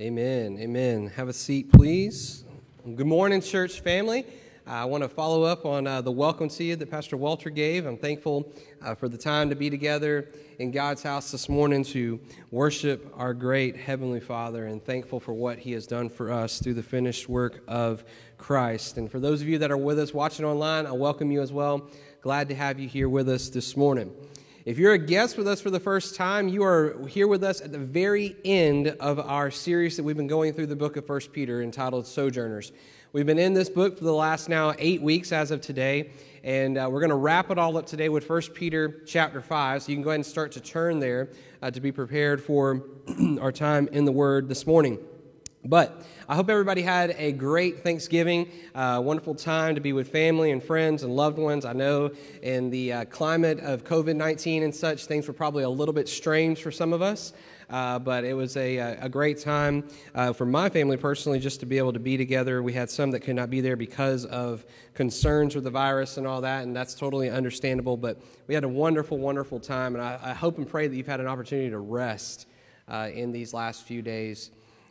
Amen. Amen. Have a seat, please. Good morning, church family. I want to follow up on uh, the welcome to you that Pastor Walter gave. I'm thankful uh, for the time to be together in God's house this morning to worship our great Heavenly Father and thankful for what He has done for us through the finished work of Christ. And for those of you that are with us watching online, I welcome you as well. Glad to have you here with us this morning. If you're a guest with us for the first time, you are here with us at the very end of our series that we've been going through the book of First Peter entitled Sojourners. We've been in this book for the last now eight weeks as of today, and uh, we're going to wrap it all up today with 1 Peter chapter 5. So you can go ahead and start to turn there uh, to be prepared for our time in the Word this morning. But I hope everybody had a great Thanksgiving, uh, wonderful time to be with family and friends and loved ones. I know in the uh, climate of COVID 19 and such, things were probably a little bit strange for some of us. Uh, but it was a, a great time uh, for my family personally just to be able to be together. We had some that could not be there because of concerns with the virus and all that, and that's totally understandable. But we had a wonderful, wonderful time, and I, I hope and pray that you've had an opportunity to rest uh, in these last few days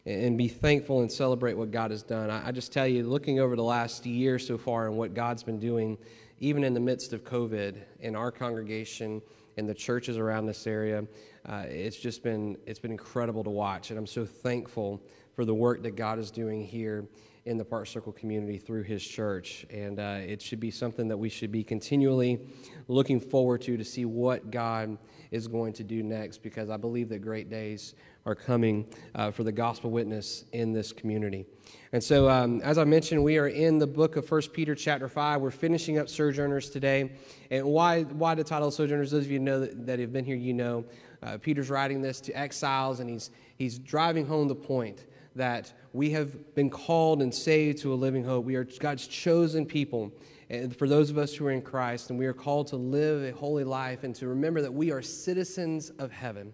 and be thankful and celebrate what God has done. I, just tell you, looking over the last year so far and what God's been doing, even in the midst of COVID in our congregation and the churches around this area, uh, it's just been it's been incredible to watch, and I'm so thankful for the work that God is doing here in the Park Circle community through His church, and uh, it should be something that we should be continually looking forward to to see what God is going to do next, because I believe that great days are coming uh, for the gospel witness in this community. And so, um, as I mentioned, we are in the book of 1 Peter, chapter 5. We're finishing up Sojourners today. And why, why the title Sojourners? Those of you know that, that have been here, you know uh, Peter's writing this to exiles, and he's, he's driving home the point that we have been called and saved to a living hope. We are God's chosen people. And for those of us who are in Christ, and we are called to live a holy life and to remember that we are citizens of heaven,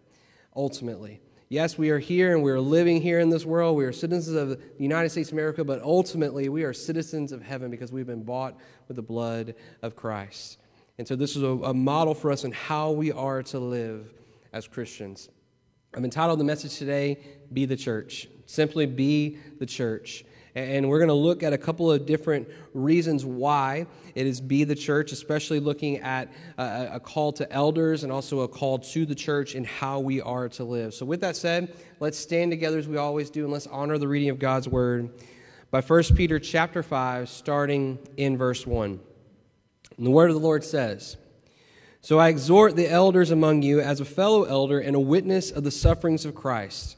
ultimately. Yes, we are here and we are living here in this world. We are citizens of the United States of America, but ultimately we are citizens of heaven because we've been bought with the blood of Christ. And so this is a, a model for us in how we are to live as Christians. I've entitled the message today, Be the Church. Simply be the church. And we're going to look at a couple of different reasons why it is be the church, especially looking at a, call to elders and also a call to the church and how we are to live. So, with that said, let's stand together as we always do and let's honor the reading of God's word by 1 Peter chapter 5, starting in verse 1. And the word of the Lord says, so I exhort the elders among you as a fellow elder and a witness of the sufferings of Christ,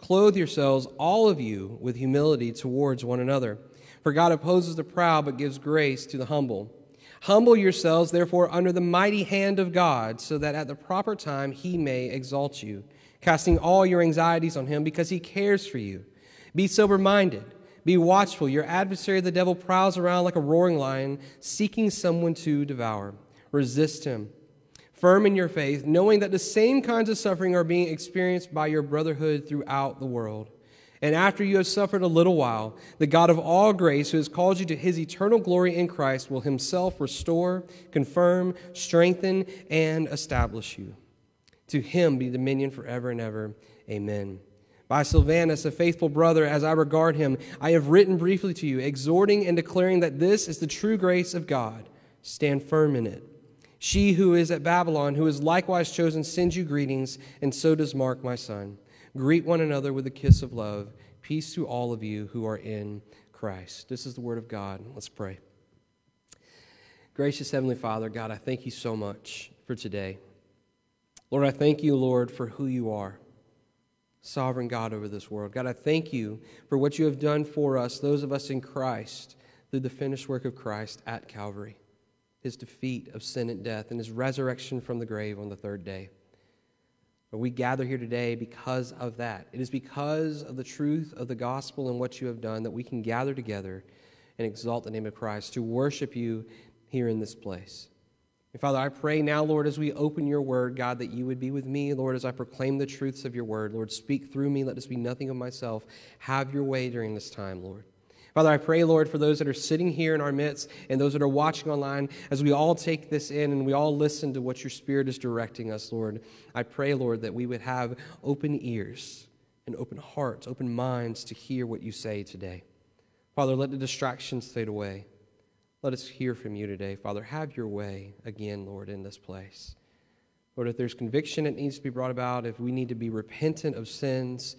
Clothe yourselves, all of you, with humility towards one another. For God opposes the proud, but gives grace to the humble. Humble yourselves, therefore, under the mighty hand of God, so that at the proper time he may exalt you, casting all your anxieties on him, because he cares for you. Be sober minded. Be watchful. Your adversary, the devil, prowls around like a roaring lion, seeking someone to devour. Resist him firm in your faith, knowing that the same kinds of suffering are being experienced by your brotherhood throughout the world. And after you have suffered a little while, the God of all grace, who has called you to his eternal glory in Christ, will himself restore, confirm, strengthen, and establish you. To him be dominion forever and ever. Amen. By Silvanus, a faithful brother, as I regard him, I have written briefly to you, exhorting and declaring that this is the true grace of God. Stand firm in it. She who is at Babylon, who is likewise chosen, sends you greetings, and so does Mark, my son. Greet one another with a kiss of love. Peace to all of you who are in Christ. This is the word of God. Let's pray. Gracious Heavenly Father, God, I thank you so much for today. Lord, I thank you, Lord, for who you are, sovereign God over this world. God, I thank you for what you have done for us, those of us in Christ, through the finished work of Christ at Calvary his defeat of sin and death, and his resurrection from the grave on the third day. But we gather here today because of that. It is because of the truth of the gospel and what you have done that we can gather together and exalt the name of Christ, to worship you here in this place. And Father, I pray now, Lord, as we open your word, God, that you would be with me, Lord, as I proclaim the truths of your word. Lord, speak through me. Let this be nothing of myself. Have your way during this time, Lord. Father, I pray, Lord, for those that are sitting here in our midst and those that are watching online, as we all take this in and we all listen to what your Spirit is directing us, Lord, I pray, Lord, that we would have open ears and open hearts, open minds to hear what you say today. Father, let the distractions fade away. Let us hear from you today. Father, have your way again, Lord, in this place. Lord, if there's conviction that needs to be brought about, if we need to be repentant of sins,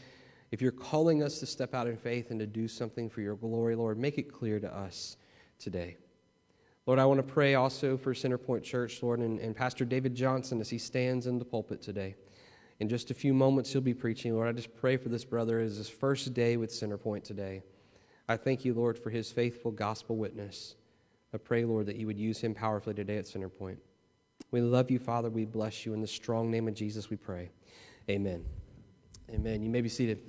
if you're calling us to step out in faith and to do something for your glory, Lord, make it clear to us today. Lord, I want to pray also for Centerpoint Church, Lord, and, and Pastor David Johnson as he stands in the pulpit today. In just a few moments, he'll be preaching. Lord, I just pray for this brother as his first day with Centerpoint today. I thank you, Lord, for his faithful gospel witness. I pray, Lord, that you would use him powerfully today at Centerpoint. We love you, Father. We bless you. In the strong name of Jesus, we pray. Amen. Amen. You may be seated.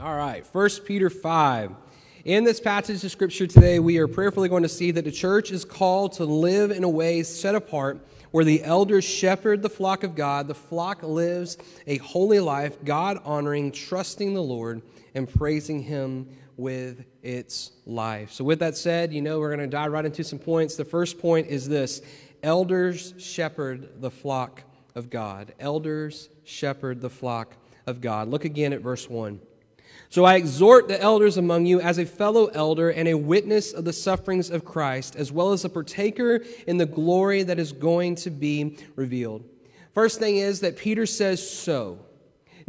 All right, 1 Peter 5. In this passage of Scripture today, we are prayerfully going to see that the church is called to live in a way set apart where the elders shepherd the flock of God. The flock lives a holy life, God honoring, trusting the Lord, and praising Him with its life. So, with that said, you know, we're going to dive right into some points. The first point is this Elders shepherd the flock of God. Elders shepherd the flock of God. Look again at verse 1. So I exhort the elders among you as a fellow elder and a witness of the sufferings of Christ, as well as a partaker in the glory that is going to be revealed. First thing is that Peter says so.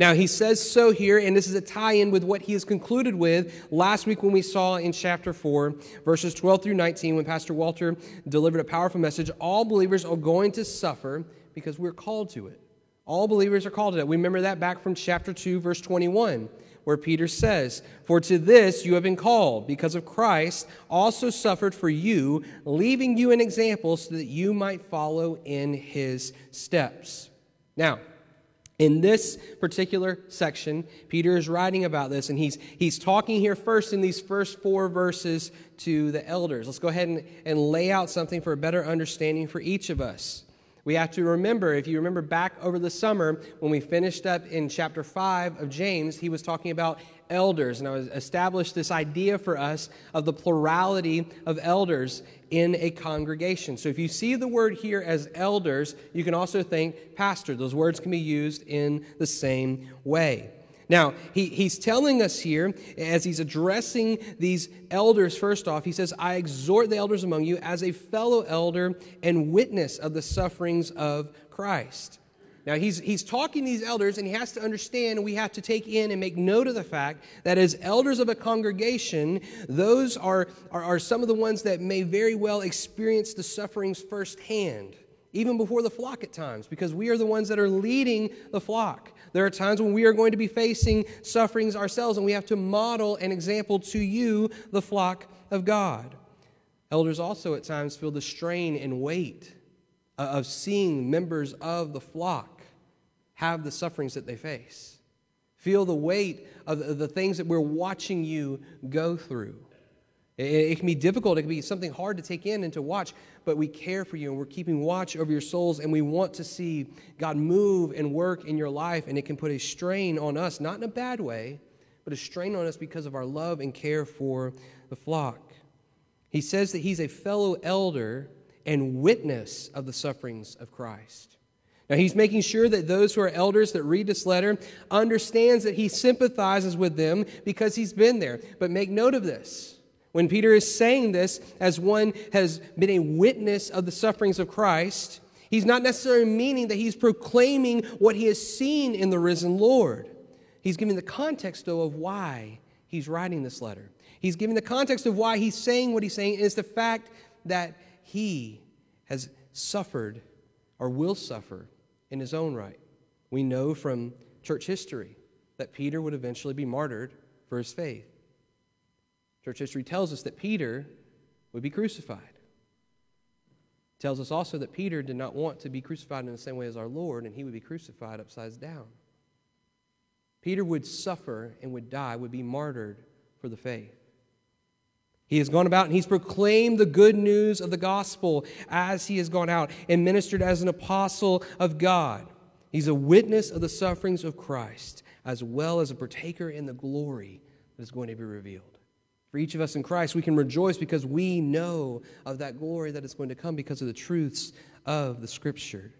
Now, he says so here, and this is a tie in with what he has concluded with last week when we saw in chapter 4, verses 12 through 19, when Pastor Walter delivered a powerful message. All believers are going to suffer because we're called to it. All believers are called to it. We remember that back from chapter 2, verse 21, where Peter says, For to this you have been called, because of Christ also suffered for you, leaving you an example so that you might follow in his steps. Now, in this particular section, Peter is writing about this, and he's, he's talking here first in these first four verses to the elders. Let's go ahead and, and lay out something for a better understanding for each of us. We have to remember, if you remember back over the summer when we finished up in chapter 5 of James, he was talking about elders. And I established this idea for us of the plurality of elders in a congregation. So if you see the word here as elders, you can also think pastor. Those words can be used in the same way. Now, he, he's telling us here, as he's addressing these elders, first off, he says, I exhort the elders among you as a fellow elder and witness of the sufferings of Christ. Now, he's, he's talking these elders, and he has to understand, we have to take in and make note of the fact that as elders of a congregation, those are, are, are some of the ones that may very well experience the sufferings firsthand, even before the flock at times, because we are the ones that are leading the flock. There are times when we are going to be facing sufferings ourselves, and we have to model an example to you, the flock of God. Elders also at times feel the strain and weight uh, of seeing members of the flock have the sufferings that they face. Feel the weight of the things that we're watching you go through. It, can be difficult, it can be something hard to take in and to watch, but we care for you and we're keeping watch over your souls and we want to see God move and work in your life. And it can put a strain on us, not in a bad way, but a strain on us because of our love and care for the flock. He says that he's a fellow elder and witness of the sufferings of Christ. Now he's making sure that those who are elders that read this letter understands that he sympathizes with them because he's been there. But make note of this. When Peter is saying this, as one has been a witness of the sufferings of Christ, he's not necessarily meaning that he's proclaiming what he has seen in the risen Lord. He's giving the context, though, of why he's writing this letter. He's giving the context of why he's saying what he's saying is the fact that he has suffered or will suffer in his own right. We know from church history that Peter would eventually be martyred for his faith. Church history tells us that Peter would be crucified. It tells us also that Peter did not want to be crucified in the same way as our Lord, and he would be crucified upside down. Peter would suffer and would die, would be martyred for the faith. He has gone about and he's proclaimed the good news of the gospel as he has gone out and ministered as an apostle of God. He's a witness of the sufferings of Christ as well as a partaker in the glory that is going to be revealed. For each of us in Christ, we can rejoice because we know of that glory that is going to come because of the truths of the Scripture.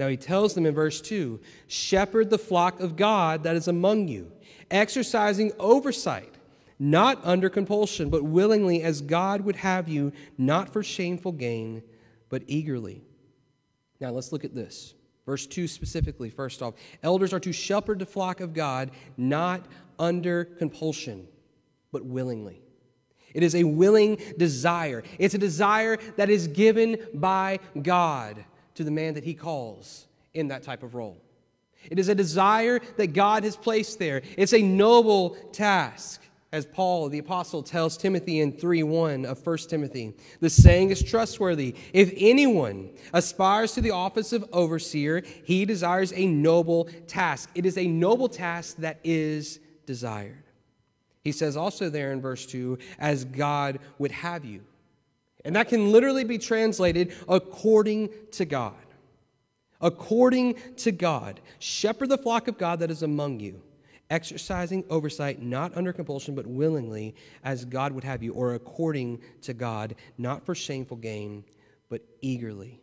Now he tells them in verse 2 Shepherd the flock of God that is among you, exercising oversight not under compulsion, but willingly as God would have you, not for shameful gain, but eagerly. Now let's look at this. Verse 2 specifically, first off. Elders are to shepherd the flock of God, not under compulsion, but willingly. It is a willing desire. It's a desire that is given by God to the man that he calls in that type of role. It is a desire that God has placed there. It's a noble task as Paul the apostle tells Timothy in 3:1 of 1 Timothy. The saying is trustworthy. If anyone aspires to the office of overseer, he desires a noble task. It is a noble task that is desired. He says also there in verse 2, as God would have you. And that can literally be translated according to God. According to God. Shepherd the flock of God that is among you exercising oversight not under compulsion, but willingly, as God would have you, or according to God, not for shameful gain, but eagerly.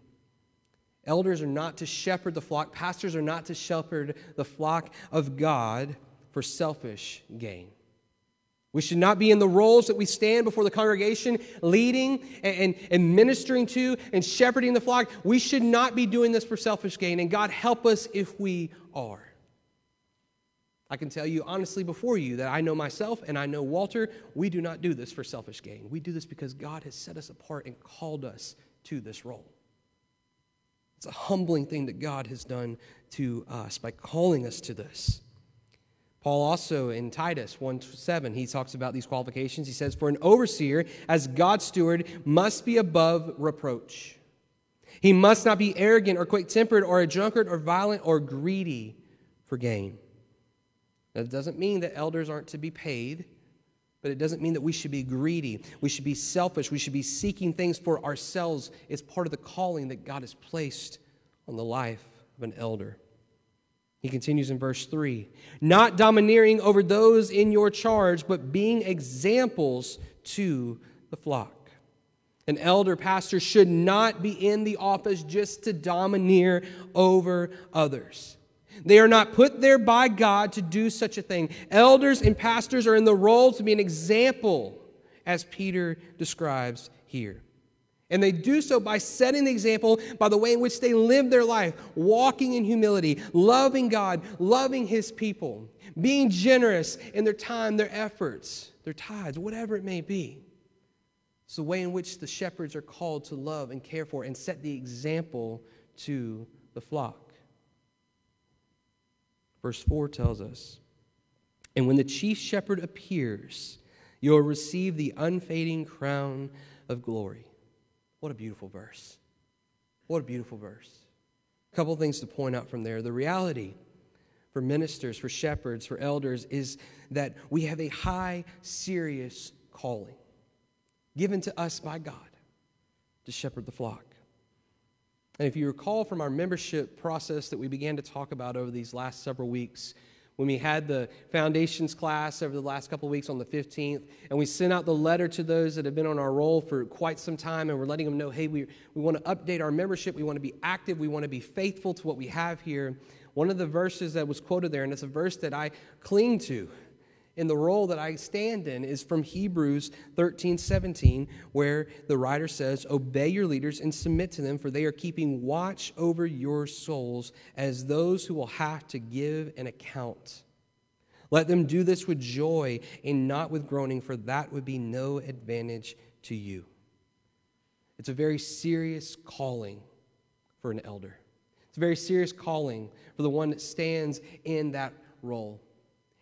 Elders are not to shepherd the flock, pastors are not to shepherd the flock of God for selfish gain. We should not be in the roles that we stand before the congregation, leading and, and, and, ministering to and shepherding the flock. We should not be doing this for selfish gain, and God help us if we are. I can tell you honestly before you that I know myself and I know Walter, we do not do this for selfish gain. We do this because God has set us apart and called us to this role. It's a humbling thing that God has done to us by calling us to this. Paul also in Titus 1 7, he talks about these qualifications. He says, For an overseer, as God's steward, must be above reproach. He must not be arrogant or quick tempered or a drunkard or violent or greedy for gain. That doesn't mean that elders aren't to be paid, but it doesn't mean that we should be greedy. We should be selfish. We should be seeking things for ourselves. It's part of the calling that God has placed on the life of an elder. He continues in verse 3 not domineering over those in your charge, but being examples to the flock. An elder pastor should not be in the office just to domineer over others. They are not put there by God to do such a thing. Elders and pastors are in the role to be an example, as Peter describes here. And they do so by setting the example by the way in which they live their life, walking in humility, loving God, loving His people, being generous in their time, their efforts, their tithes, whatever it may be. It's the way in which the shepherds are called to love and care for and set the example to the flock. Verse 4 tells us And when the chief shepherd appears, you'll receive the unfading crown of glory. What a beautiful verse. What a beautiful verse. A couple things to point out from there. The reality for ministers, for shepherds, for elders is that we have a high, serious calling given to us by God to shepherd the flock. And if you recall from our membership process that we began to talk about over these last several weeks, when we had the foundations class over the last couple of weeks on the 15th, and we sent out the letter to those that have been on our roll for quite some time, and we're letting them know hey, we, we want to update our membership, we want to be active, we want to be faithful to what we have here. One of the verses that was quoted there, and it's a verse that I cling to in the role that I stand in is from Hebrews 13 17, where the writer says, Obey your leaders and submit to them, for they are keeping watch over your souls as those who will have to give an account. Let them do this with joy and not with groaning, for that would be no advantage to you. It's a very serious calling for an elder. It's a very serious calling for the one that stands in that role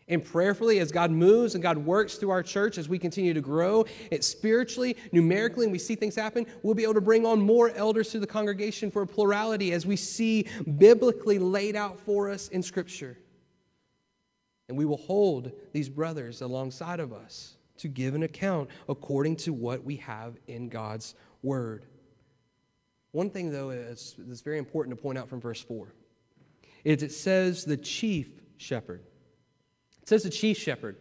and prayerfully as God moves and God works through our church as we continue to grow it spiritually, numerically, and we see things happen, we'll be able to bring on more elders to the congregation for a plurality as we see biblically laid out for us in Scripture. And we will hold these brothers alongside of us to give an account according to what we have in God's word. One thing, though, is, that's very important to point out from verse 4 is it says the chief shepherd. Says the chief shepherd.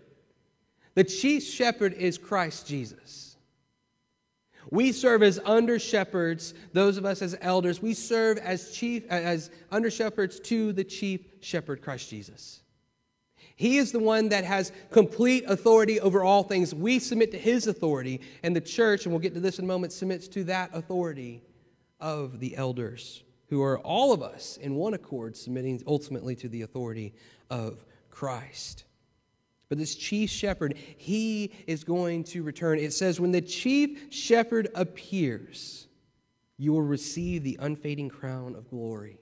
The chief shepherd is Christ Jesus. We serve as under shepherds, those of us as elders, we serve as chief as under shepherds to the chief shepherd Christ Jesus. He is the one that has complete authority over all things. We submit to his authority, and the church, and we'll get to this in a moment, submits to that authority of the elders, who are all of us in one accord, submitting ultimately to the authority of Christ. But this chief shepherd, he is going to return. It says, When the chief shepherd appears, you will receive the unfading crown of glory.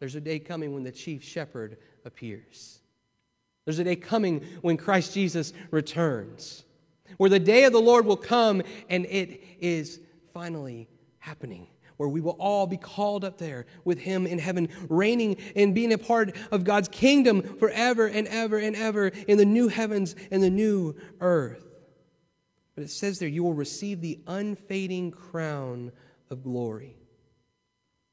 There's a day coming when the chief shepherd appears. There's a day coming when Christ Jesus returns, where the day of the Lord will come and it is finally happening where we will all be called up there with him in heaven, reigning and being a part of God's kingdom forever and ever and ever in the new heavens and the new earth. But it says there, you will receive the unfading crown of glory.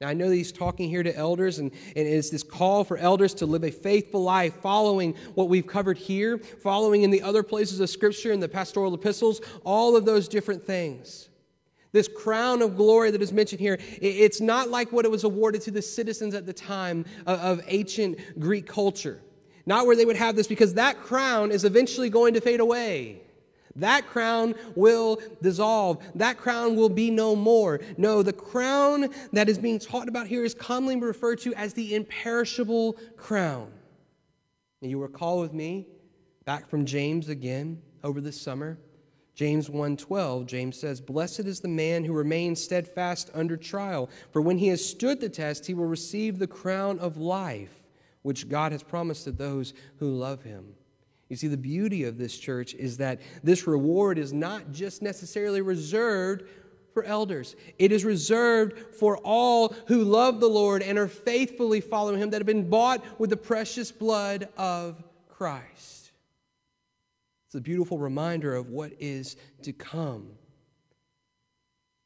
Now, I know that he's talking here to elders, and, and it's this call for elders to live a faithful life, following what we've covered here, following in the other places of Scripture, in the pastoral epistles, all of those different things. This crown of glory that is mentioned here, it's not like what it was awarded to the citizens at the time of ancient Greek culture. Not where they would have this, because that crown is eventually going to fade away. That crown will dissolve. That crown will be no more. No, the crown that is being taught about here is commonly referred to as the imperishable crown. And you recall with me, back from James again over this summer, James 1:12 James says blessed is the man who remains steadfast under trial for when he has stood the test he will receive the crown of life which God has promised to those who love him. You see the beauty of this church is that this reward is not just necessarily reserved for elders. It is reserved for all who love the Lord and are faithfully following him that have been bought with the precious blood of Christ. It's a beautiful reminder of what is to come.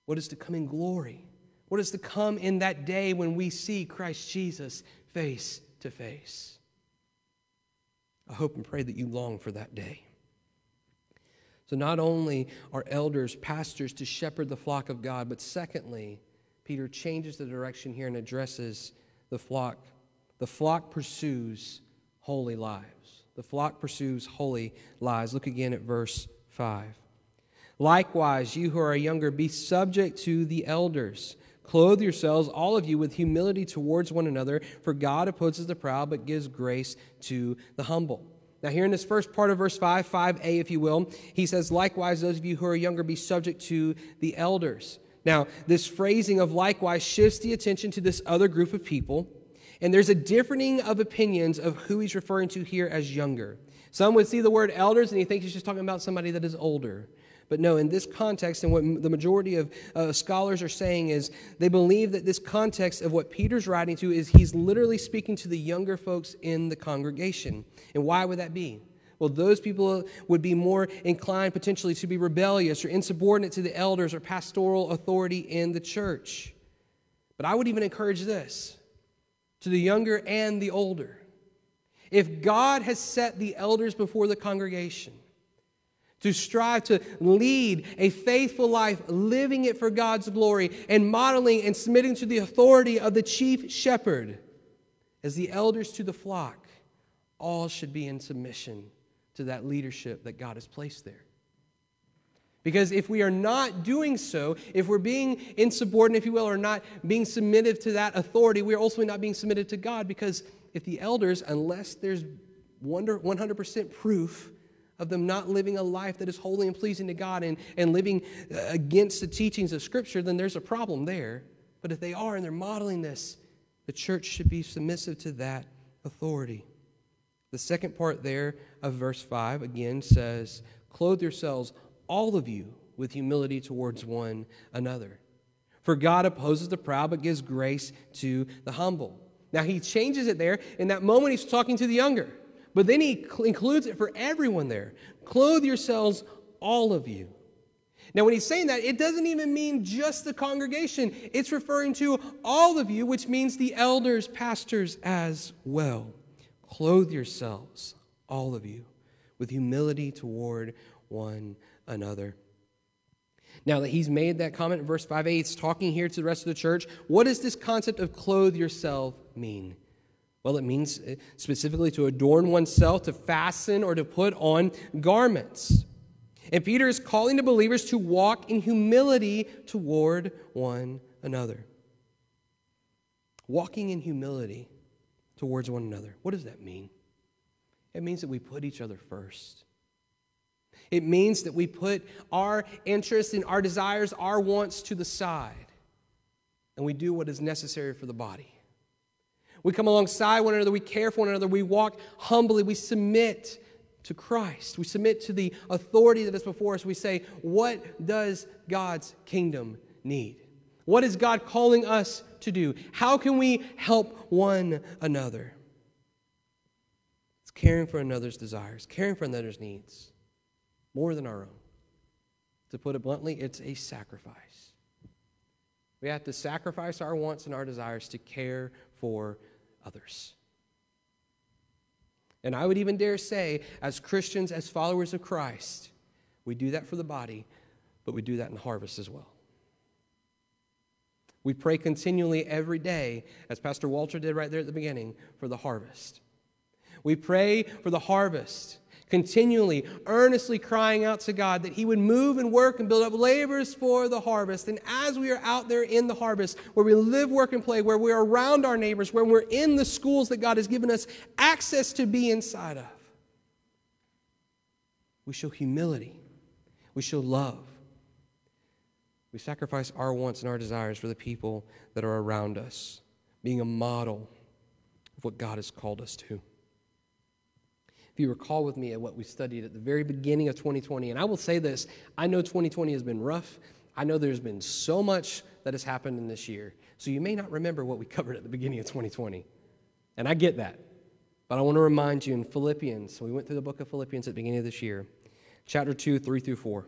What is to come in glory? What is to come in that day when we see Christ Jesus face to face? I hope and pray that you long for that day. So, not only are elders, pastors to shepherd the flock of God, but secondly, Peter changes the direction here and addresses the flock. The flock pursues holy lives. The flock pursues holy lies. Look again at verse 5. Likewise, you who are younger, be subject to the elders. Clothe yourselves, all of you, with humility towards one another, for God opposes the proud, but gives grace to the humble. Now, here in this first part of verse 5, 5a, if you will, he says, Likewise, those of you who are younger, be subject to the elders. Now, this phrasing of likewise shifts the attention to this other group of people and there's a differing of opinions of who he's referring to here as younger. Some would see the word elders and he thinks he's just talking about somebody that is older. But no, in this context, and what the majority of uh, scholars are saying is they believe that this context of what Peter's writing to is he's literally speaking to the younger folks in the congregation. And why would that be? Well, those people would be more inclined potentially to be rebellious or insubordinate to the elders or pastoral authority in the church. But I would even encourage this to the younger and the older. If God has set the elders before the congregation to strive to lead a faithful life, living it for God's glory, and modeling and submitting to the authority of the chief shepherd, as the elders to the flock, all should be in submission to that leadership that God has placed there. Because if we are not doing so, if we're being insubordinate, if you will, or not being submitted to that authority, we are ultimately not being submitted to God. Because if the elders, unless there's 100% proof of them not living a life that is holy and pleasing to God and, and living uh, against the teachings of Scripture, then there's a problem there. But if they are and they're modeling this, the church should be submissive to that authority. The second part there of verse 5 again says, Clothe yourselves all of you with humility towards one another. For God opposes the proud, but gives grace to the humble. Now, he changes it there. In that moment, he's talking to the younger. But then he includes it for everyone there. Clothe yourselves, all of you. Now, when he's saying that, it doesn't even mean just the congregation. It's referring to all of you, which means the elders, pastors as well. Clothe yourselves, all of you, with humility toward one another. Now that he's made that comment in verse 5a, he's talking here to the rest of the church. What does this concept of clothe yourself mean? Well, it means uh, specifically to adorn oneself, to fasten, or to put on garments. And Peter is calling the believers to walk in humility toward one another. Walking in humility towards one another. What does that mean? It means that we put each other first. It means that we put our interests and our desires, our wants to the side, and we do what is necessary for the body. We come alongside one another, we care for one another, we walk humbly, we submit to Christ. We submit to the authority that is before us. We say, What does God's kingdom need? What is God calling us to do? How can we help one another? It's caring for another's desires, caring for another's needs, more than our own. To put it bluntly, it's a sacrifice. We have to sacrifice our wants and our desires to care for others. And I would even dare say, as Christians, as followers of Christ, we do that for the body, but we do that in harvest as well. We pray continually every day, as Pastor Walter did right there at the beginning, for the harvest. We pray for the harvest continually, earnestly crying out to God that He would move and work and build up laborers for the harvest. And as we are out there in the harvest, where we live, work, and play, where we're around our neighbors, where we're in the schools that God has given us access to be inside of, we show humility, we show love. We sacrifice our wants and our desires for the people that are around us, being a model of what God has called us to if you recall with me at what we studied at the very beginning of 2020, and I will say this I know 2020 has been rough. I know there's been so much that has happened in this year. So you may not remember what we covered at the beginning of 2020. And I get that. But I want to remind you in Philippians, we went through the book of Philippians at the beginning of this year, chapter 2, 3 through 4.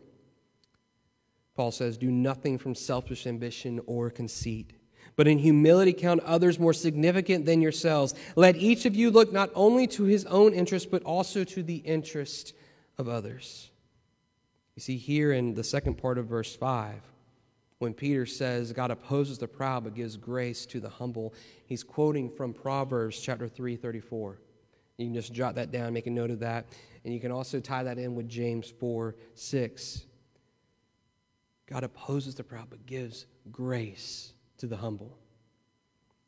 Paul says, Do nothing from selfish ambition or conceit but in humility count others more significant than yourselves. Let each of you look not only to his own interest, but also to the interest of others. You see, here in the second part of verse 5, when Peter says, God opposes the proud but gives grace to the humble, he's quoting from Proverbs chapter 3, 34. You can just jot that down, make a note of that. And you can also tie that in with James 4, 6. God opposes the proud but gives grace to the humble.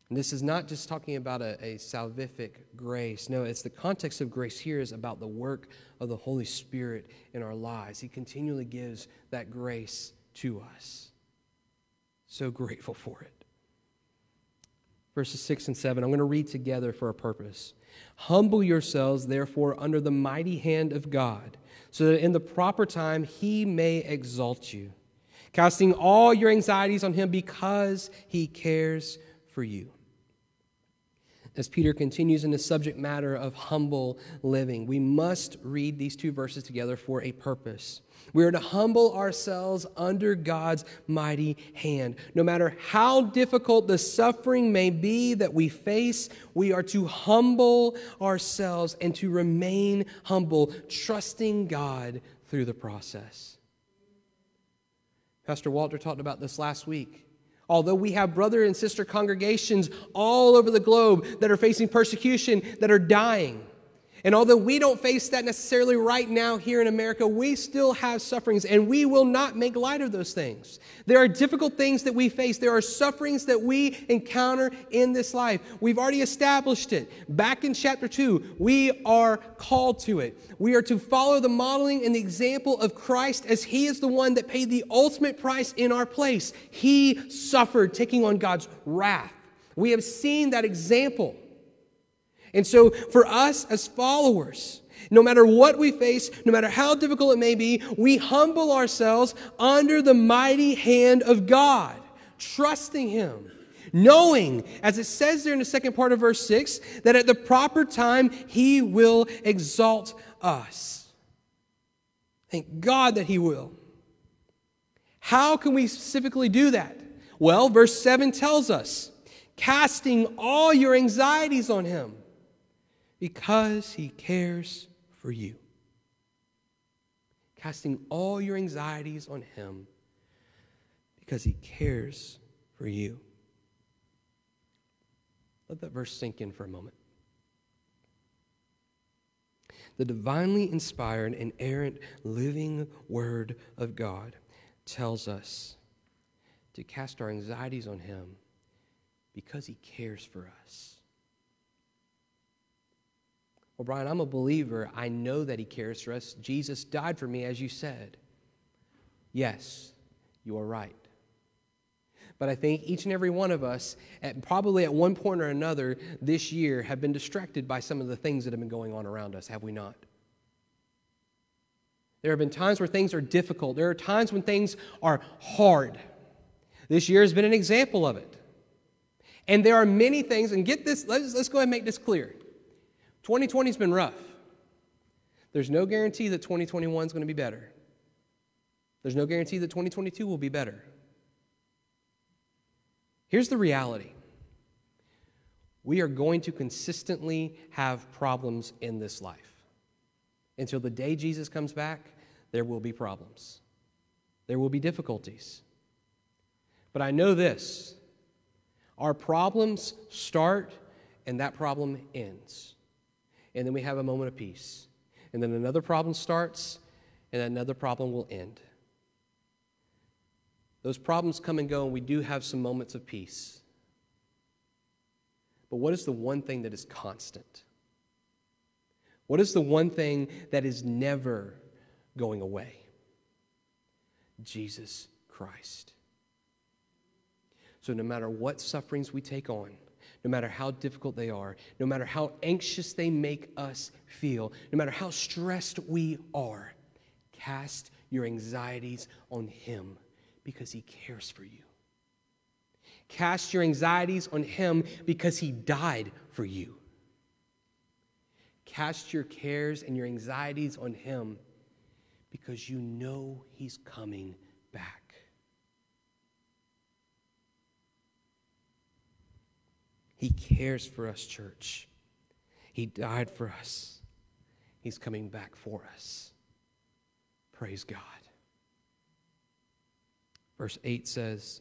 And this is not just talking about a, a, salvific grace. No, it's the context of grace here is about the work of the Holy Spirit in our lives. He continually gives that grace to us. So grateful for it. Verses 6 and 7, I'm going to read together for a purpose. Humble yourselves, therefore, under the mighty hand of God, so that in the proper time he may exalt you casting all your anxieties on him because he cares for you. As Peter continues in the subject matter of humble living, we must read these two verses together for a purpose. We are to humble ourselves under God's mighty hand. No matter how difficult the suffering may be that we face, we are to humble ourselves and to remain humble, trusting God through the process. Pastor Walter talked about this last week. Although we have brother and sister congregations all over the globe that are facing persecution, that are dying, and although we don't face that necessarily right now here in America, we still have sufferings and we will not make light of those things. There are difficult things that we face. There are sufferings that we encounter in this life. We've already established it. Back in chapter 2, we are called to it. We are to follow the modeling and the example of Christ as He is the one that paid the ultimate price in our place. He suffered, taking on God's wrath. We have seen that example. And so, for us as followers, no matter what we face, no matter how difficult it may be, we humble ourselves under the mighty hand of God, trusting Him, knowing, as it says there in the second part of verse 6, that at the proper time he will exalt us. Thank God that he will. How can we specifically do that? Well, verse 7 tells us casting all your anxieties on him because he cares for you. Casting all your anxieties on him because he cares for you. Let that verse sink in for a moment. The divinely inspired, inerrant living Word of God tells us to cast our anxieties on Him because He cares for us. Well, Brian, I'm a believer. I know that He cares for us. Jesus died for me, as you said. Yes, you are right. But I think each and every one of us, at, probably at one point or another this year, have been distracted by some of the things that have been going on around us, have we not? There have been times where things are difficult. There are times when things are hard. This year has been an example of it. And there are many things, and get this, let's, let's go ahead and make this clear. 2020 has been rough. There's no guarantee that 2021 is going to be better. There's no guarantee that 2022 will be better. Here's the reality we are going to consistently have problems in this life. Until the day Jesus comes back, there will be problems, there will be difficulties. But I know this our problems start and that problem ends. And then we have a moment of peace. And then another problem starts and another problem will end. Those problems come and go, and we do have some moments of peace. But what is the one thing that is constant? What is the one thing that is never going away? Jesus Christ. So, no matter what sufferings we take on, no matter how difficult they are, no matter how anxious they make us feel, no matter how stressed we are, cast your anxieties on Him because He cares for you. Cast your anxieties on Him because He died for you. Cast your cares and your anxieties on Him because you know He's coming back. He cares for us, church. He died for us. He's coming back for us. Praise God. Verse 8 says,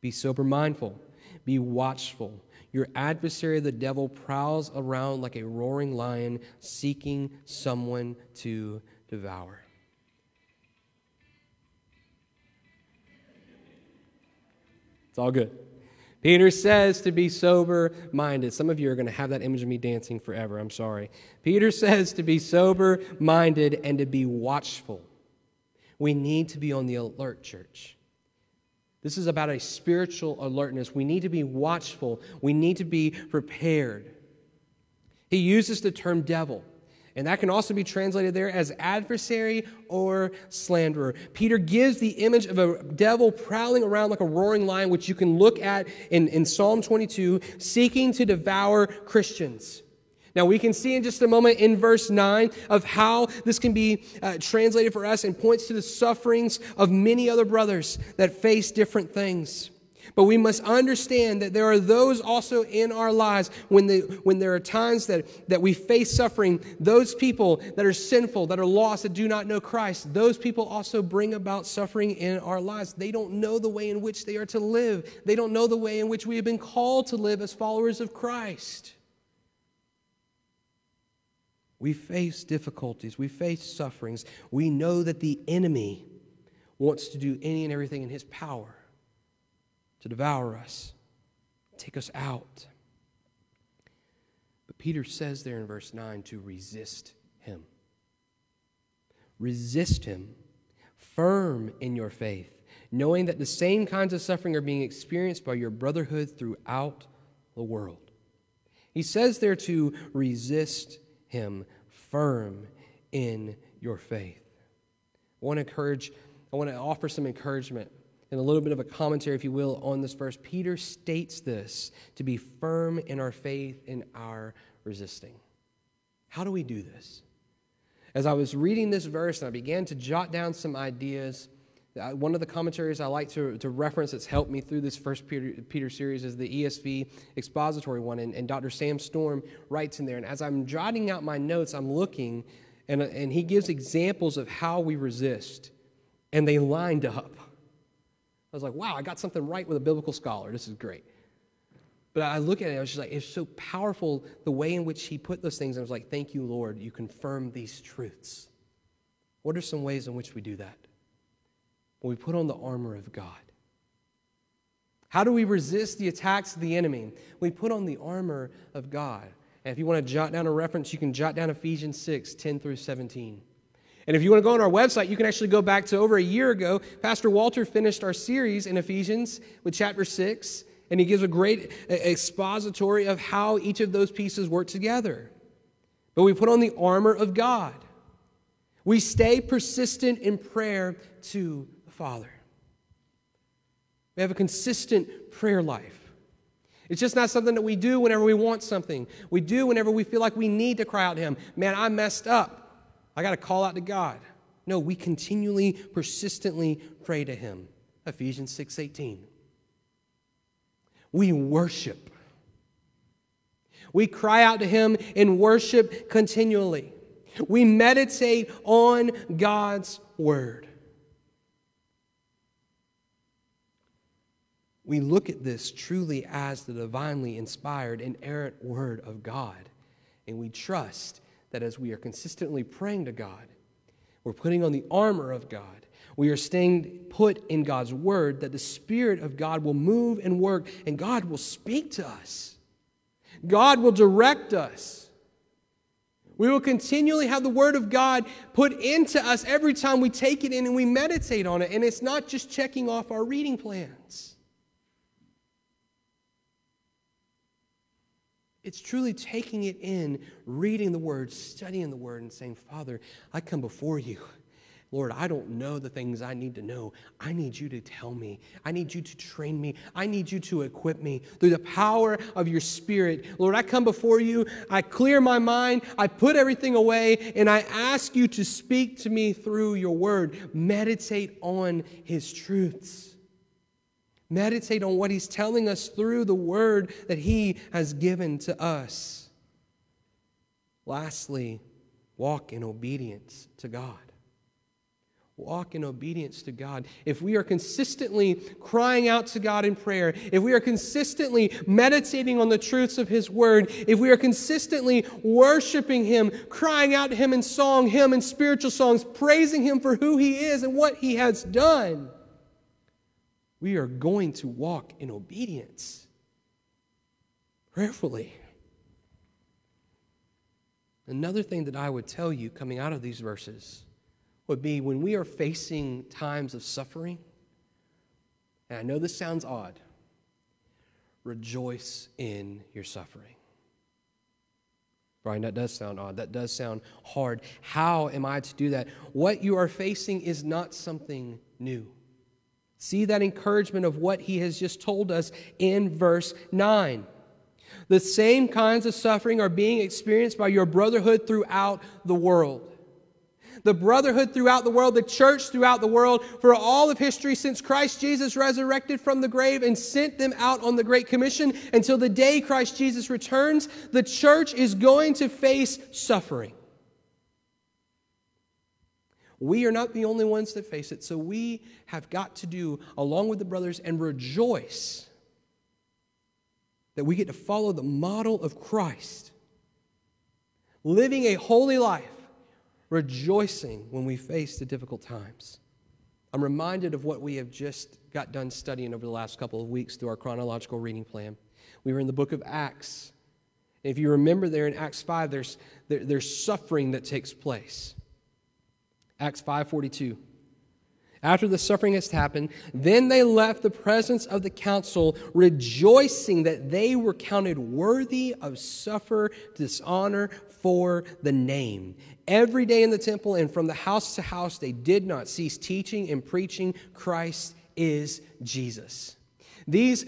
Be sober mindful, be watchful. Your adversary, the devil, prowls around like a roaring lion, seeking someone to devour. It's all good. Peter says to be sober minded. Some of you are going to have that image of me dancing forever. I'm sorry. Peter says to be sober minded and to be watchful. We need to be on the alert, church. This is about a spiritual alertness. We need to be watchful, we need to be prepared. He uses the term devil. And that can also be translated there as adversary or slanderer. Peter gives the image of a devil prowling around like a roaring lion, which you can look at in, in Psalm 22, seeking to devour Christians. Now, we can see in just a moment in verse 9 of how this can be uh, translated for us and points to the sufferings of many other brothers that face different things. But we must understand that there are those also in our lives when, the, when there are times that, that we face suffering, those people that are sinful, that are lost, that do not know Christ, those people also bring about suffering in our lives. They don't know the way in which they are to live, they don't know the way in which we have been called to live as followers of Christ. We face difficulties, we face sufferings. We know that the enemy wants to do any and everything in his power to devour us, take us out. But Peter says there in verse 9 to resist him. Resist him, firm in your faith, knowing that the same kinds of suffering are being experienced by your brotherhood throughout the world. He says there to resist him firm in your faith. I want to encourage, I want to offer some encouragement and a little bit of a commentary, if you will, on this verse, Peter states this to be firm in our faith in our resisting. How do we do this? As I was reading this verse and I began to jot down some ideas, one of the commentaries I like to, to reference that's helped me through this first Peter, Peter series is the ESV expository one. And, and Dr. Sam Storm writes in there. And as I'm jotting out my notes, I'm looking, and, and he gives examples of how we resist. And they lined up. I was like, wow, I got something right with a biblical scholar. This is great. But I look at it, I was just like, it's so powerful the way in which he put those things. I was like, thank you, Lord, you confirm these truths. What are some ways in which we do that? Well, we put on the armor of God. How do we resist the attacks of the enemy? We put on the armor of God. And if you want to jot down a reference, you can jot down Ephesians 6 10 through 17. And if you want to go on our website, you can actually go back to over a year ago. Pastor Walter finished our series in Ephesians with chapter 6, and he gives a great expository of how each of those pieces work together. But we put on the armor of God. We stay persistent in prayer to the Father. We have a consistent prayer life. It's just not something that we do whenever we want something. We do whenever we feel like we need to cry out to Him. Man, I messed up. I got to call out to God. No, we continually, persistently pray to Him. Ephesians 6:18. We worship. We cry out to Him in worship continually. We meditate on God's Word. We look at this truly as the divinely inspired, inerrant Word of God, and we trust that as we are consistently praying to God, we're putting on the armor of God. We are staying put in God's word that the Spirit of God will move and work, and God will speak to us. God will direct us. We will continually have the Word of God put into us every time we take it in and we meditate on it. And it's not just checking off our reading plans. It's truly taking it in, reading the Word, studying the Word, and saying, Father, I come before you. Lord, I don't know the things I need to know. I need you to tell me. I need you to train me. I need you to equip me through the power of your Spirit. Lord, I come before you. I clear my mind. I put everything away, and I ask you to speak to me through your word. Meditate on his truths. Meditate on what He's telling us through the word that He has given to us. Lastly, walk in obedience to God. Walk in obedience to God. If we are consistently crying out to God in prayer, if we are consistently meditating on the truths of His Word, if we are consistently worshiping Him, crying out to Him in song, Him in spiritual songs, praising Him for who He is and what He has done, we are going to walk in obedience prayerfully. Another thing that I would tell you coming out of these verses would be when we are facing times of suffering, and I know this sounds odd, rejoice in your suffering. Brian, that does sound odd. That does sound hard. How am I to do that? What you are facing is not something new. See that encouragement of what he has just told us in verse 9. The same kinds of suffering are being experienced by your brotherhood throughout the world. The brotherhood throughout the world, the church throughout the world, for all of history since Christ Jesus resurrected from the grave and sent them out on the Great Commission until the day Christ Jesus returns, the church is going to face suffering. We are not the only ones that face it, so we have got to do, along with the brothers, and rejoice that we get to follow the model of Christ, living a holy life, rejoicing when we face the difficult times. I'm reminded of what we have just got done studying over the last couple of weeks through our chronological reading plan. We were in the book of Acts. If you remember there in Acts 5, there's, there, there's suffering that takes place. Acts 5:42. After the suffering has happened, then they left the presence of the council, rejoicing that they were counted worthy of suffer dishonor for the name. Every day in the temple and from the house to house, they did not cease teaching and preaching Christ is Jesus. These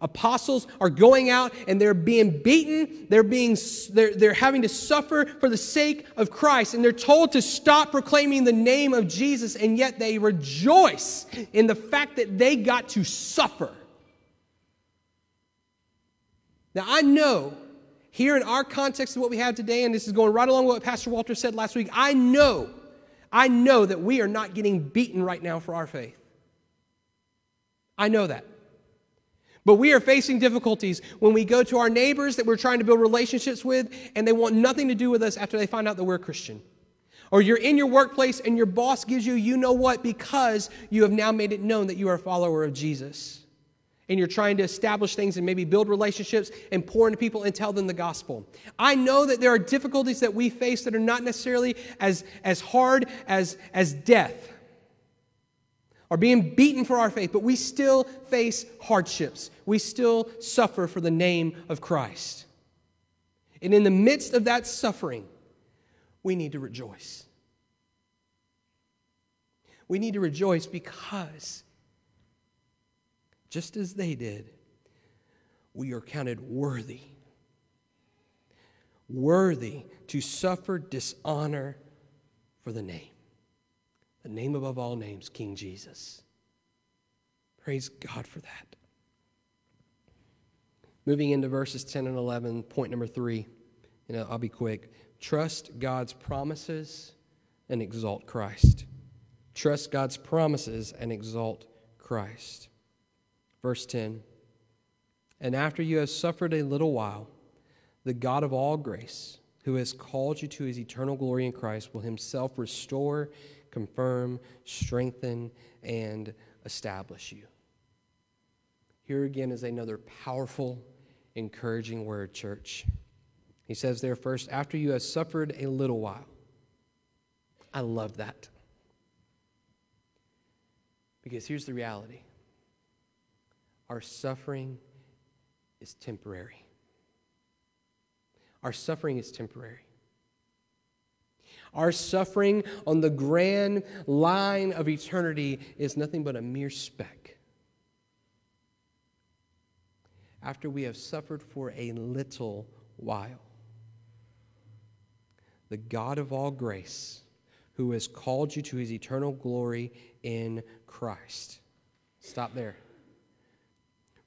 apostles are going out and they're being beaten. They're being they're, they're having to suffer for the sake of christ. And they're told to stop proclaiming the name of jesus and yet they rejoice in the fact that they got to suffer. Now i know here in our context of what we have today and this is going right along with what pastor walter said last week i know i know that we are not getting beaten right now for our faith. I know that but we are facing difficulties when we go to our neighbors that we're trying to build relationships with and they want nothing to do with us after they find out that we're a Christian. Or you're in your workplace and your boss gives you, you know what, because you have now made it known that you are a follower of Jesus. And you're trying to establish things and maybe build relationships and pour into people and tell them the gospel. I know that there are difficulties that we face that are not necessarily as, as hard as, as death are being beaten for our faith, but we still face hardships. We still suffer for the name of Christ. And in the midst of that suffering, we need to rejoice. We need to rejoice because, just as they did, we are counted worthy. Worthy to suffer dishonor for the name the name above all names, King Jesus. Praise God for that. Moving into verses 10 and 11, point number three, know, I'll be quick. Trust God's promises and exalt Christ. Trust God's promises and exalt Christ. Verse 10 And after you have suffered a little while, the God of all grace, who has called you to his eternal glory in Christ, will himself restore confirm, strengthen, and establish you. Here again is another powerful, encouraging word, church. He says there first, after you have suffered a little while. I love that. Because here's the reality our suffering is temporary. Our suffering is temporary. Our suffering on the grand line of eternity is nothing but a mere speck. After we have suffered for a little while, the God of all grace, who has called you to his eternal glory in Christ. Stop there.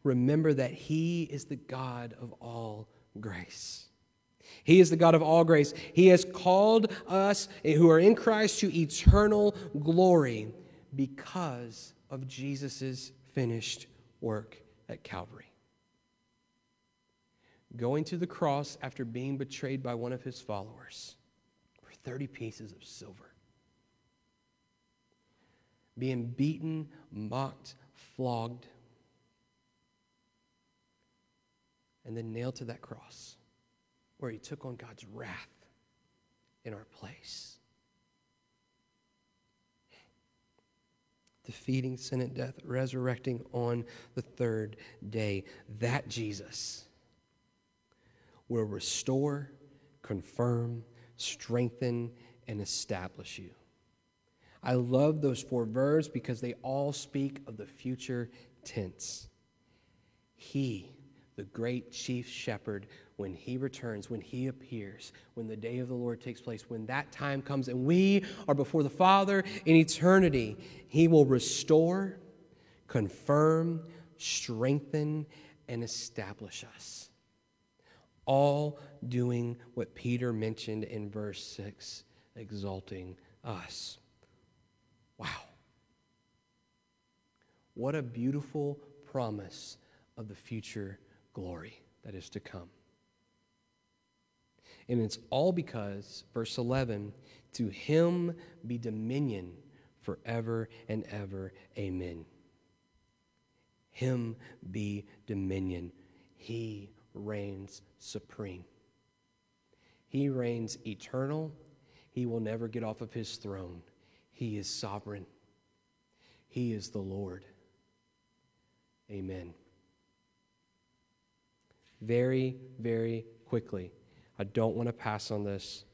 Remember that he is the God of all grace. He is the God of all grace. He has called us who are in Christ to eternal glory because of Jesus' finished work at Calvary. Going to the cross after being betrayed by one of his followers for 30 pieces of silver. Being beaten, mocked, flogged, and then nailed to that cross where he took on God's wrath in our place. Defeating sin and death, resurrecting on the third day. That Jesus will restore, confirm, strengthen, and establish you. I love those four verbs because they all speak of the future tense. He, the great chief shepherd, when he returns, when he appears, when the day of the Lord takes place, when that time comes and we are before the Father in eternity, he will restore, confirm, strengthen, and establish us. All doing what Peter mentioned in verse 6, exalting us. Wow. What a beautiful promise of the future glory that is to come. And it's all because, verse 11, to him be dominion forever and ever. Amen. Him be dominion. He reigns supreme. He reigns eternal. He will never get off of his throne. He is sovereign. He is the Lord. Amen. Very, very quickly. I don't want to pass on this.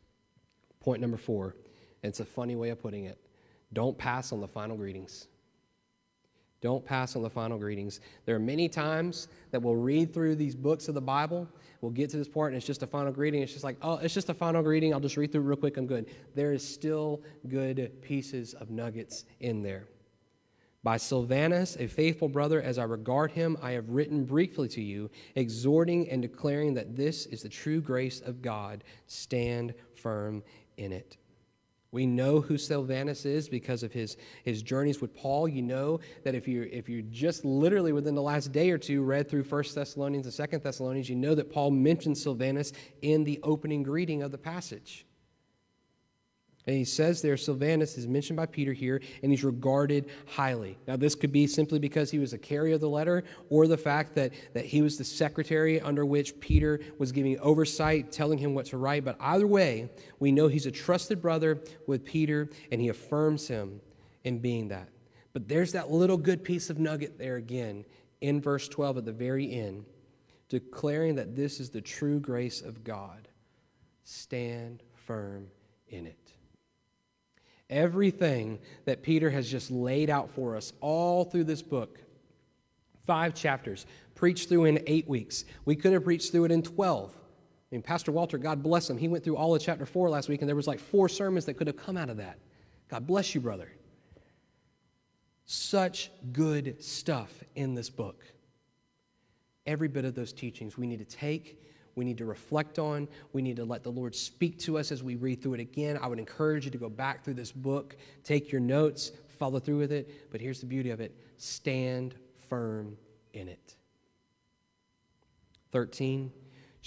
Point number four, and it's a funny way of putting it. Don't pass on the final greetings. Don't pass on the final greetings. There are many times that we'll read through these books of the Bible. We'll get to this part and it's just a final greeting. It's just like, oh, it's just a final greeting. I'll just read through real quick. I'm good. There is still good pieces of nuggets in there. By Silvanus, a faithful brother, as I regard him, I have written briefly to you, exhorting and declaring that this is the true grace of God. Stand firm in it. We know who Silvanus is because of his, his journeys with Paul. You know that if you if you just literally within the last day or two read through First Thessalonians and Second Thessalonians, you know that Paul mentions Silvanus in the opening greeting of the passage. And he says there, Silvanus is mentioned by Peter here, and he's regarded highly. Now, this could be simply because he was a carrier of the letter, or the fact that, that he was the secretary under which Peter was giving oversight, telling him what to write. But either way, we know he's a trusted brother with Peter, and he affirms him in being that. But there's that little good piece of nugget there again in verse 12 at the very end, declaring that this is the true grace of God. Stand firm in it. Everything that Peter has just laid out for us all through this book, five chapters, preached through in eight weeks. We could have preached through it in 12. I mean, Pastor Walter, God bless him, he went through all of chapter four last week, and there was like four sermons that could have come out of that. God bless you, brother. Such good stuff in this book. Every bit of those teachings we need to take we need to reflect on. We need to let the Lord speak to us as we read through it again. I would encourage you to go back through this book, take your notes, follow through with it. But here's the beauty of it stand firm in it. 13.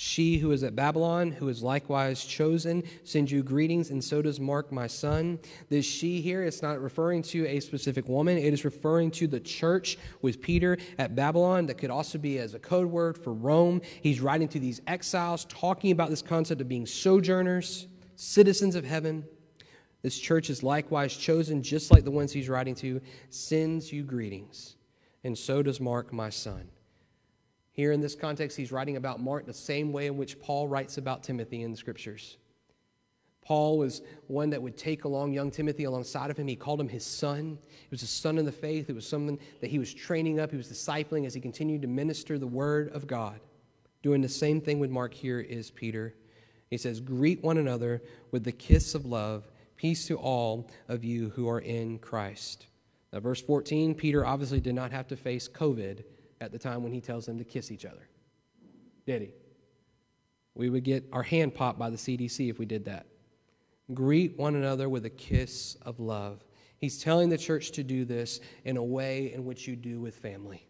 She who is at Babylon, who is likewise chosen, sends you greetings, and so does Mark, my son. This she here is not referring to a specific woman, it is referring to the church with Peter at Babylon. That could also be as a code word for Rome. He's writing to these exiles, talking about this concept of being sojourners, citizens of heaven. This church is likewise chosen, just like the ones he's writing to, sends you greetings, and so does Mark, my son. Here in this context, he's writing about Mark the same way in which Paul writes about Timothy in the scriptures. Paul was one that would take along young Timothy alongside of him. He called him his son. He was a son in the faith. It was someone that he was training up, he was discipling as he continued to minister the word of God. Doing the same thing with Mark here is Peter. He says, Greet one another with the kiss of love. Peace to all of you who are in Christ. Now, verse 14, Peter obviously did not have to face COVID at the time when he tells them to kiss each other. Did he? We would get our hand popped by the CDC if we did that. Greet one another with a kiss of love. He's telling the church to do this in a way in which you do with family.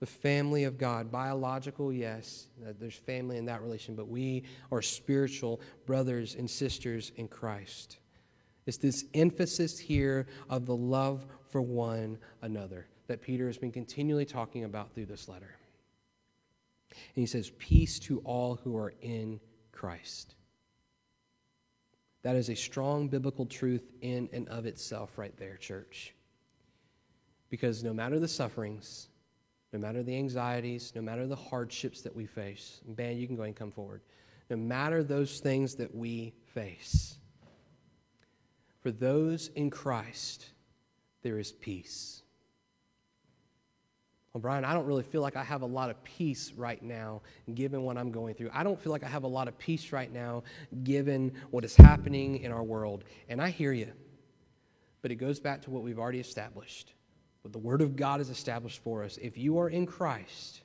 The family of God, biological, yes, there's family in that relation, but we are spiritual brothers and sisters in Christ. It's this emphasis here of the love for one another that Peter has been continually talking about through this letter. And he says, Peace to all who are in Christ. That is a strong biblical truth in and of itself, right there, church. Because no matter the sufferings, no matter the anxieties, no matter the hardships that we face, Ben, you can go and come forward. No matter those things that we face, for those in Christ, there is peace. Well, Brian, I don't really feel like I have a lot of peace right now, given what I'm going through. I don't feel like I have a lot of peace right now, given what is happening in our world. And I hear you. But it goes back to what we've already established. What the Word of God has established for us. If you are in Christ,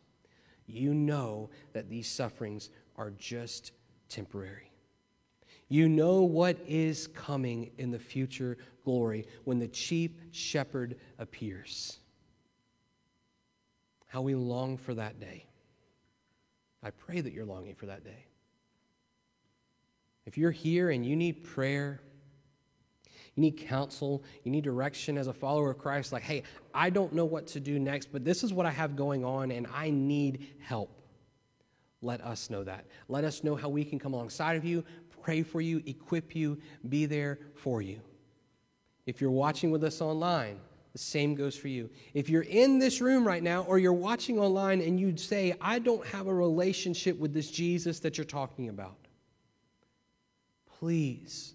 you know that these sufferings are just temporary. You know what is coming in the future glory when the chief shepherd appears how we long for that day. I pray that you're longing for that day. If you're here and you need prayer, you need counsel, you need direction as a follower of Christ, like, hey, I don't know what to do next, but this is what I have going on and I need help. Let us know that. Let us know how we can come alongside of you, pray for you, equip you, be there for you. If you're watching with us online, the same goes for you. If you're in this room right now or you're watching online and you'd say, I don't have a relationship with this Jesus that you're talking about, please,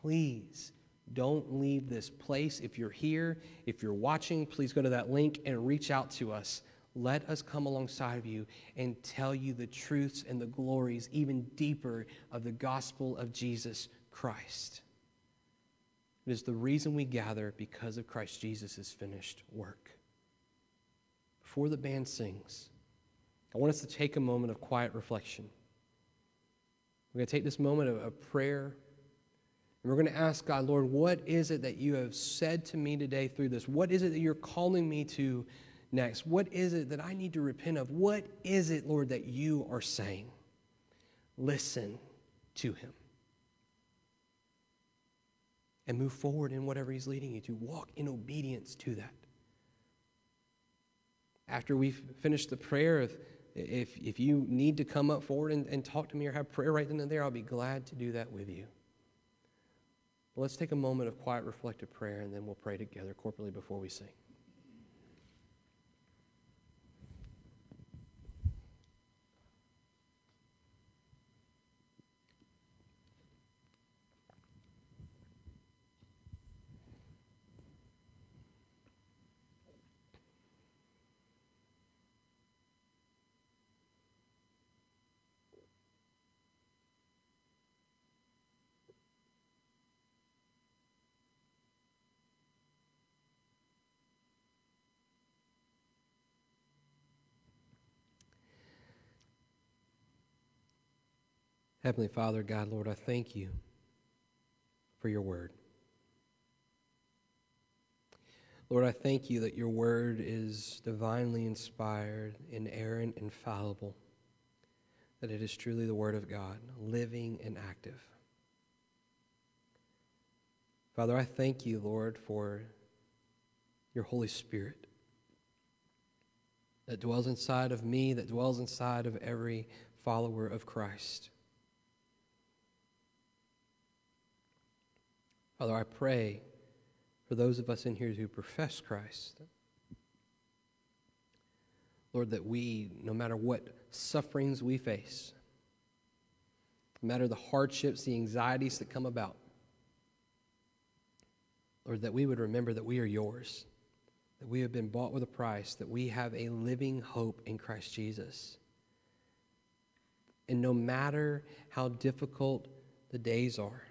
please Don't leave this place. If you're here, if you're watching, please go to that link and reach out to us. Let us come alongside of you and tell you the truths and the glories, even deeper, of the gospel of Jesus Christ. It is the reason we gather because of Christ Jesus' finished work. Before the band sings, I want us to take a moment of quiet reflection. We're going to take this moment of, of prayer and we're going to ask God, Lord, what is it that you have said to me today through this? What is it that you're calling me to next? What is it that I need to repent of? What is it, Lord, that you are saying? Listen to him. And move forward in whatever he's leading you to. Walk in obedience to that. After we've finished the prayer, if, if, if you need to come up forward and, and talk to me or have prayer right then and there, I'll be glad to do that with you. Let's take a moment of quiet, reflective prayer, and then we'll pray together corporately before we sing. Heavenly Father, God, Lord, I thank you for your word. Lord, I thank you that your word is divinely inspired, inerrant, infallible, that it is truly the word of God, living and active. Father, I thank you, Lord, for your Holy Spirit that dwells inside of me, that dwells inside of every follower of Christ. Father, I pray for those of us in here who profess Christ. Lord, that we, no matter what sufferings we face, no matter the hardships, the anxieties that come about, Lord, that we would remember that we are yours, that we have been bought with a price, that we have a living hope in Christ Jesus. And no matter how difficult the days are,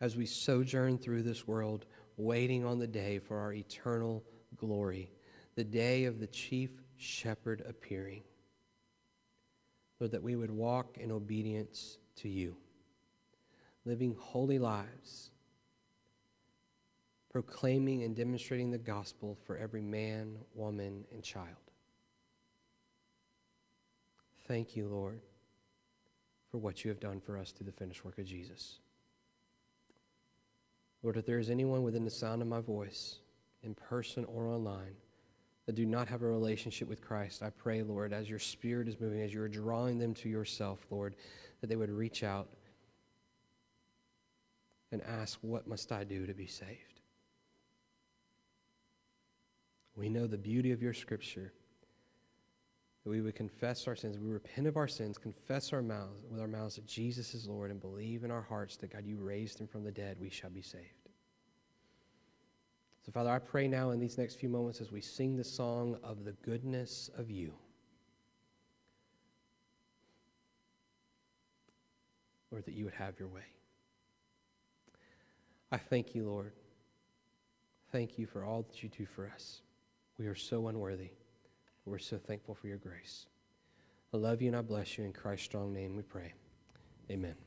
as we sojourn through this world, waiting on the day for our eternal glory, the day of the chief shepherd appearing. Lord, that we would walk in obedience to you, living holy lives, proclaiming and demonstrating the gospel for every man, woman, and child. Thank you, Lord, for what you have done for us through the finished work of Jesus. Lord, if there is anyone within the sound of my voice, in person or online, that do not have a relationship with Christ, I pray, Lord, as your Spirit is moving, as you are drawing them to yourself, Lord, that they would reach out and ask, What must I do to be saved? We know the beauty of your scripture. That we would confess our sins, we repent of our sins, confess our mouths with our mouths that Jesus is Lord, and believe in our hearts that God, you raised him from the dead, we shall be saved. So, Father, I pray now in these next few moments as we sing the song of the goodness of you. Lord, that you would have your way. I thank you, Lord. Thank you for all that you do for us. We are so unworthy, we're so thankful for your grace. I love you and I bless you. In Christ's strong name we pray. Amen.